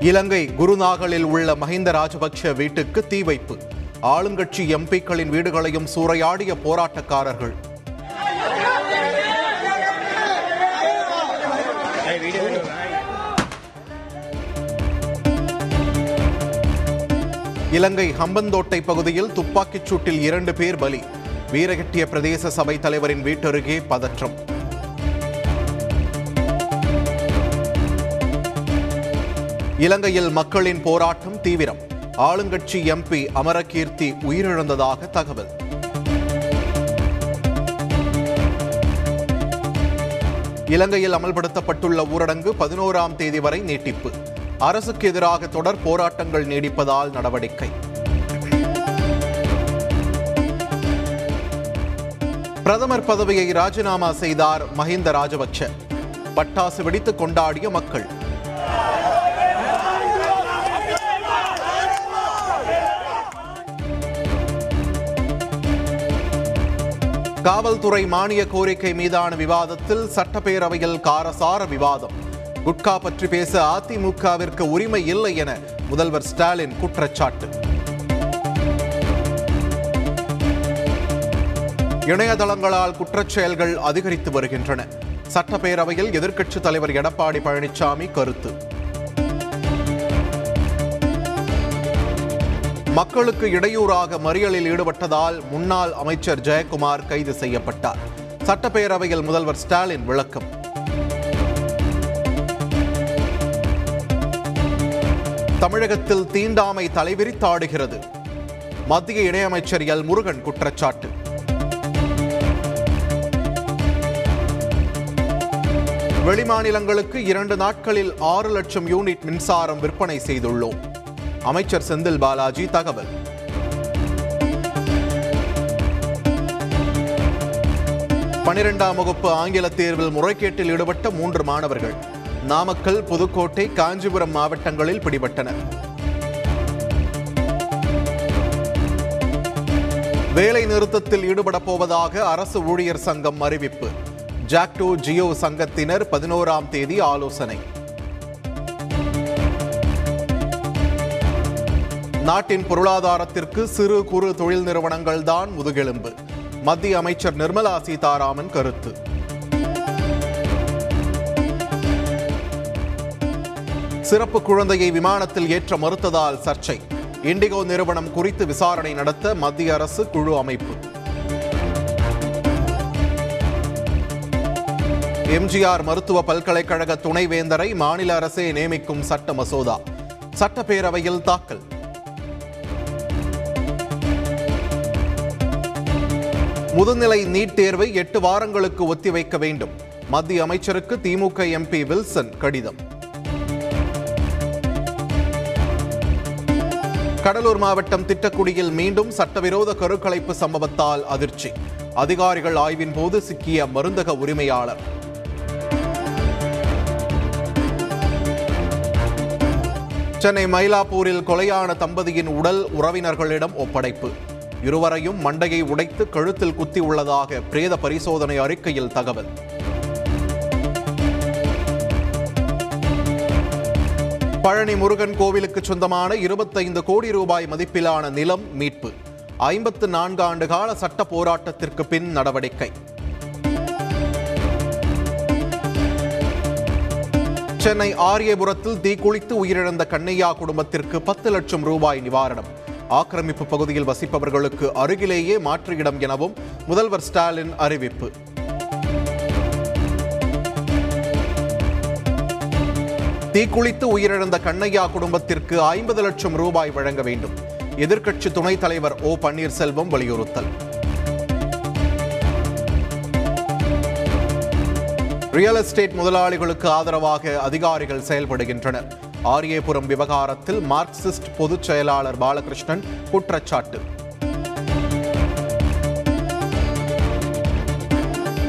இலங்கை குருநாகலில் உள்ள மஹிந்த ராஜபக்ஷ வீட்டுக்கு தீ வைப்பு. ஆளுங்கட்சி எம்பிக்களின் வீடுகளையும் சூறையாடிய போராட்டக்காரர்கள். இலங்கை ஹம்பந்தோட்டை பகுதியில் துப்பாக்கிச் சூட்டில் இரண்டு பேர் பலி. வீரகட்டிய பிரதேச சபை தலைவரின் வீட்டருகே பதற்றம். இலங்கையில் மக்களின் போராட்டம் தீவிரம். ஆளுங்கட்சி எம்பி அமரகீர்த்தி உயிரிழந்ததாக தகவல். இலங்கையில் அமல்படுத்தப்பட்டுள்ள ஊரடங்கு பதினோராம் தேதி வரை நீட்டிப்பு. அரசுக்கு எதிராக தொடர் போராட்டங்கள் நீடிப்பதால் நடவடிக்கை. பிரதமர் பதவியை ராஜினாமா செய்தார் மஹிந்த ராஜபக்ஷ. பட்டாசு வெடித்து கொண்டாடிய மக்கள். காவல்துறை மானிய கோரிக்கை மீதான விவாதத்தில் சட்டப்பேரவையில் காரசார விவாதம். குட்கா பற்றி பேச அதிமுகவிற்கு உரிமை இல்லை என முதல்வர் ஸ்டாலின் குற்றச்சாட்டு. இணையதளங்களால் குற்றச்செயல்கள் அதிகரித்து வருகின்றன. சட்டப்பேரவையில் எதிர்க்கட்சித் தலைவர் எடப்பாடி பழனிசாமி கருத்து. மக்களுக்கு இடையூறாக மறியலில் ஈடுபட்டதால் முன்னாள் அமைச்சர் ஜெயக்குமார் கைது செய்யப்பட்டார். சட்டப்பேரவையில் முதல்வர் ஸ்டாலின் விளக்கம். தமிழகத்தில் தீண்டாமை தலைவிரித்தாடுகிறது. மத்திய இணையமைச்சர் எல். முருகன் குற்றச்சாட்டு. வெளிமாநிலங்களுக்கு இரண்டு நாட்களில் ஆறு லட்சம் யூனிட் மின்சாரம் விற்பனை செய்துள்ளோம். அமைச்சர் செந்தில் பாலாஜி தகவல். பனிரெண்டாம் வகுப்பு ஆங்கில தேர்வில் முறைகேட்டில் ஈடுபட்ட மூன்று மாணவர்கள் நாமக்கல் புதுக்கோட்டை காஞ்சிபுரம் மாவட்டங்களில் பிடிபட்டனர். வேலை நிறுத்தத்தில் ஈடுபடப் போவதாக அரசு ஊழியர் சங்கம் அறிவிப்பு. ஜாக்டோ ஜியோ சங்கத்தினர் பதினோராம் தேதி ஆலோசனை. நாட்டின் பொருளாதாரத்திற்கு சிறு குறு தொழில் நிறுவனங்கள் தான் முதுகெலும்பு. மத்திய அமைச்சர் நிர்மலா சீதாராமன் கருத்து. சிறப்பு குழந்தையை விமானத்தில் ஏற்ற மறுத்ததால் சர்ச்சை. இண்டிகோ நிறுவனம் குறித்து விசாரணை நடத்த மத்திய அரசு குழு அமைப்பு. எம்ஜிஆர் மருத்துவ பல்கலைக்கழக துணைவேந்தரை மாநில அரசே நியமிக்கும் சட்ட மசோதா. சட்டப்பேரவையில் தாக்கல். முதுநிலை நீட் தேர்வை எட்டு வாரங்களுக்கு ஒத்திவைக்க வேண்டும். மத்திய அமைச்சருக்கு திமுக எம்பி வில்சன் கடிதம். கடலூர் மாவட்டம் திட்டக்குடியில் மீண்டும் சட்டவிரோத கருக்கலைப்பு சம்பவத்தால் அதிர்ச்சி. அதிகாரிகள் ஆய்வின் போது சிக்கிய மருந்தக உரிமையாளர். சென்னை மயிலாப்பூரில் கொலையான தம்பதியின் உடல் உறவினர்களிடம் ஒப்படைப்பு. இருவரையும் மண்டையை உடைத்து கழுத்தில் குத்தி உள்ளதாக பிரேத பரிசோதனை அறிக்கையில் தகவல். பழனி முருகன் கோவிலுக்கு சொந்தமான இருபத்தைந்து கோடி ரூபாய் மதிப்பிலான நிலம் மீட்பு. ஐம்பத்து நான்கு ஆண்டு கால சட்ட போராட்டத்திற்கு பின் நடவடிக்கை. சென்னை ஆரியபுரத்தில் தீக்குளித்து உயிரிழந்த கண்ணையா குடும்பத்திற்கு பத்து லட்சம் ரூபாய் நிவாரணம். ஆக்கிரமிப்பு பகுதியில் வசிப்பவர்களுக்கு அருகிலேயே மாற்று இடம் எனவும் முதல்வர் ஸ்டாலின் அறிவிப்பு. தீக்குளித்து உயிரிழந்த கண்ணையா குடும்பத்திற்கு ஐம்பது லட்சம் ரூபாய் வழங்க வேண்டும். எதிர்க்கட்சி துணைத் தலைவர் ஓ பன்னீர்செல்வம் வலியுறுத்தல். ரியல் எஸ்டேட் முதலாளிகளுக்கு ஆதரவாக அதிகாரிகள் செயல்படுகின்றனர். ஆரியபுரம் விவகாரத்தில் மார்க்சிஸ்ட் பொதுச் செயலாளர் பாலகிருஷ்ணன் குற்றச்சாட்டு.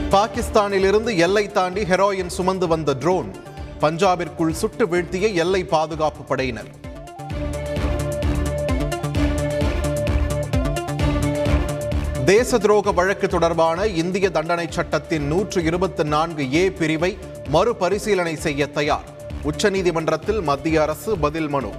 பாகிஸ்தானில் இருந்து எல்லை தாண்டி ஹெரோயின் சுமந்து வந்த ட்ரோன். பஞ்சாபிற்குள் சுட்டு வீழ்த்திய எல்லை பாதுகாப்பு படையினர். தேச துரோக வழக்கு தொடர்பான இந்திய தண்டனை சட்டத்தின் நூற்று இருபத்தி நான்கு ஏ பிரிவை மறுபரிசீலனை செய்ய தயார். உச்சநீதிமன்றத்தில் மத்திய அரசு பதில் மனு